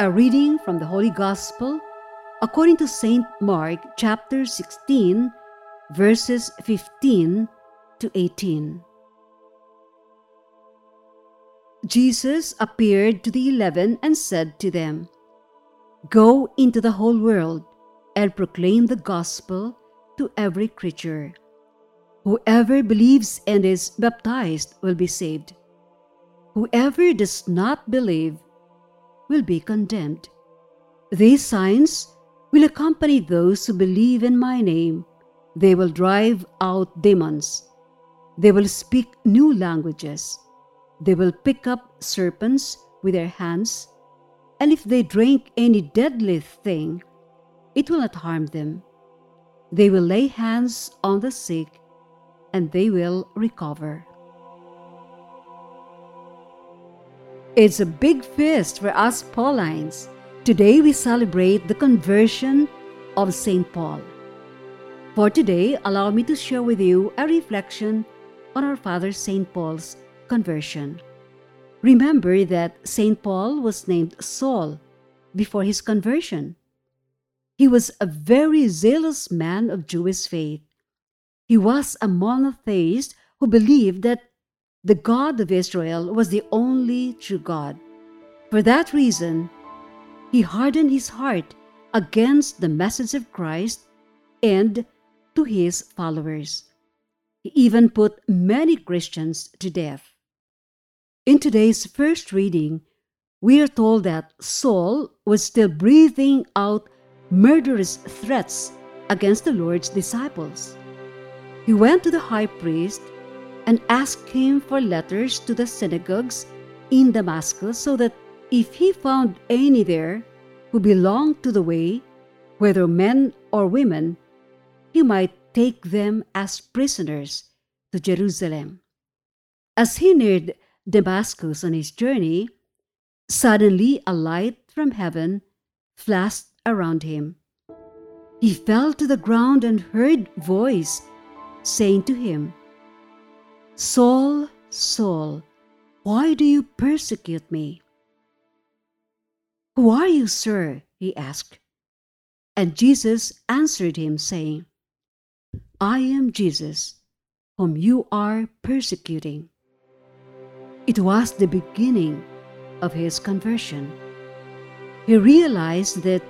A reading from the Holy Gospel according to St. Mark chapter 16, verses 15 to 18. Jesus appeared to the eleven and said to them, Go into the whole world and proclaim the gospel to every creature. Whoever believes and is baptized will be saved. Whoever does not believe will be condemned. These signs will accompany those who believe in my name. They will drive out demons. They will speak new languages. They will pick up serpents with their hands. And if they drink any deadly thing, it will not harm them. They will lay hands on the sick and they will recover. It's a big feast for us Paulines. Today we celebrate the conversion of St. Paul. For today, allow me to share with you a reflection on our Father St. Paul's conversion. Remember that St. Paul was named Saul before his conversion. He was a very zealous man of Jewish faith. He was a monotheist who believed that the God of Israel was the only true God. For that reason, he hardened his heart against the message of Christ and to his followers. He even put many Christians to death. In today's first reading, we are told that Saul was still breathing out murderous threats against the Lord's disciples. He went to the high priest and asked him for letters to the synagogues in Damascus so that if he found any there who belonged to the way, whether men or women, he might take them as prisoners to Jerusalem. As he neared Damascus on his journey, suddenly a light from heaven flashed around him. He fell to the ground and heard a voice saying to him, Saul, Saul, why do you persecute me? Who are you, sir? he asked. And Jesus answered him, saying, I am Jesus, whom you are persecuting. It was the beginning of his conversion. He realized that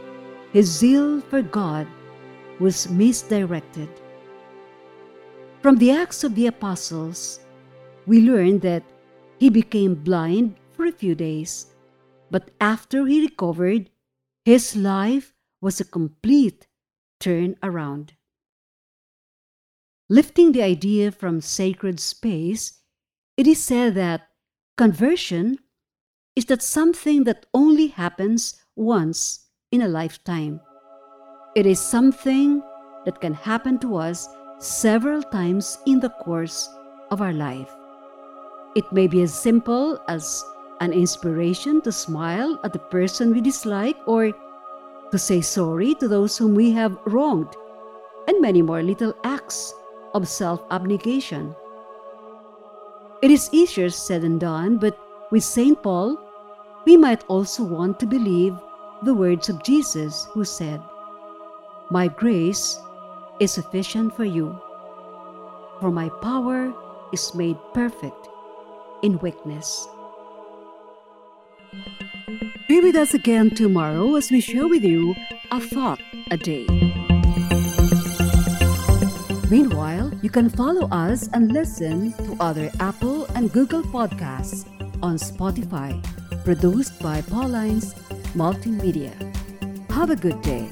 his zeal for God was misdirected from the Acts of the Apostles, we learn that he became blind for a few days, but after he recovered, his life was a complete turn around. Lifting the idea from sacred space, it is said that conversion is that something that only happens once in a lifetime. It is something that can happen to us several times in the course of our life. It may be as simple as an inspiration to smile at the person we dislike or to say sorry to those whom we have wronged, and many more little acts of self abnegation. It is easier said than done, but with St. Paul, we might also want to believe the words of Jesus, who said, My grace is sufficient for you. For my power is made perfect in weakness. Be with us again tomorrow as we share with you a thought a day. Meanwhile, you can follow us and listen to other Apple and Google podcasts on Spotify, produced by Paulines Multimedia. Have a good day.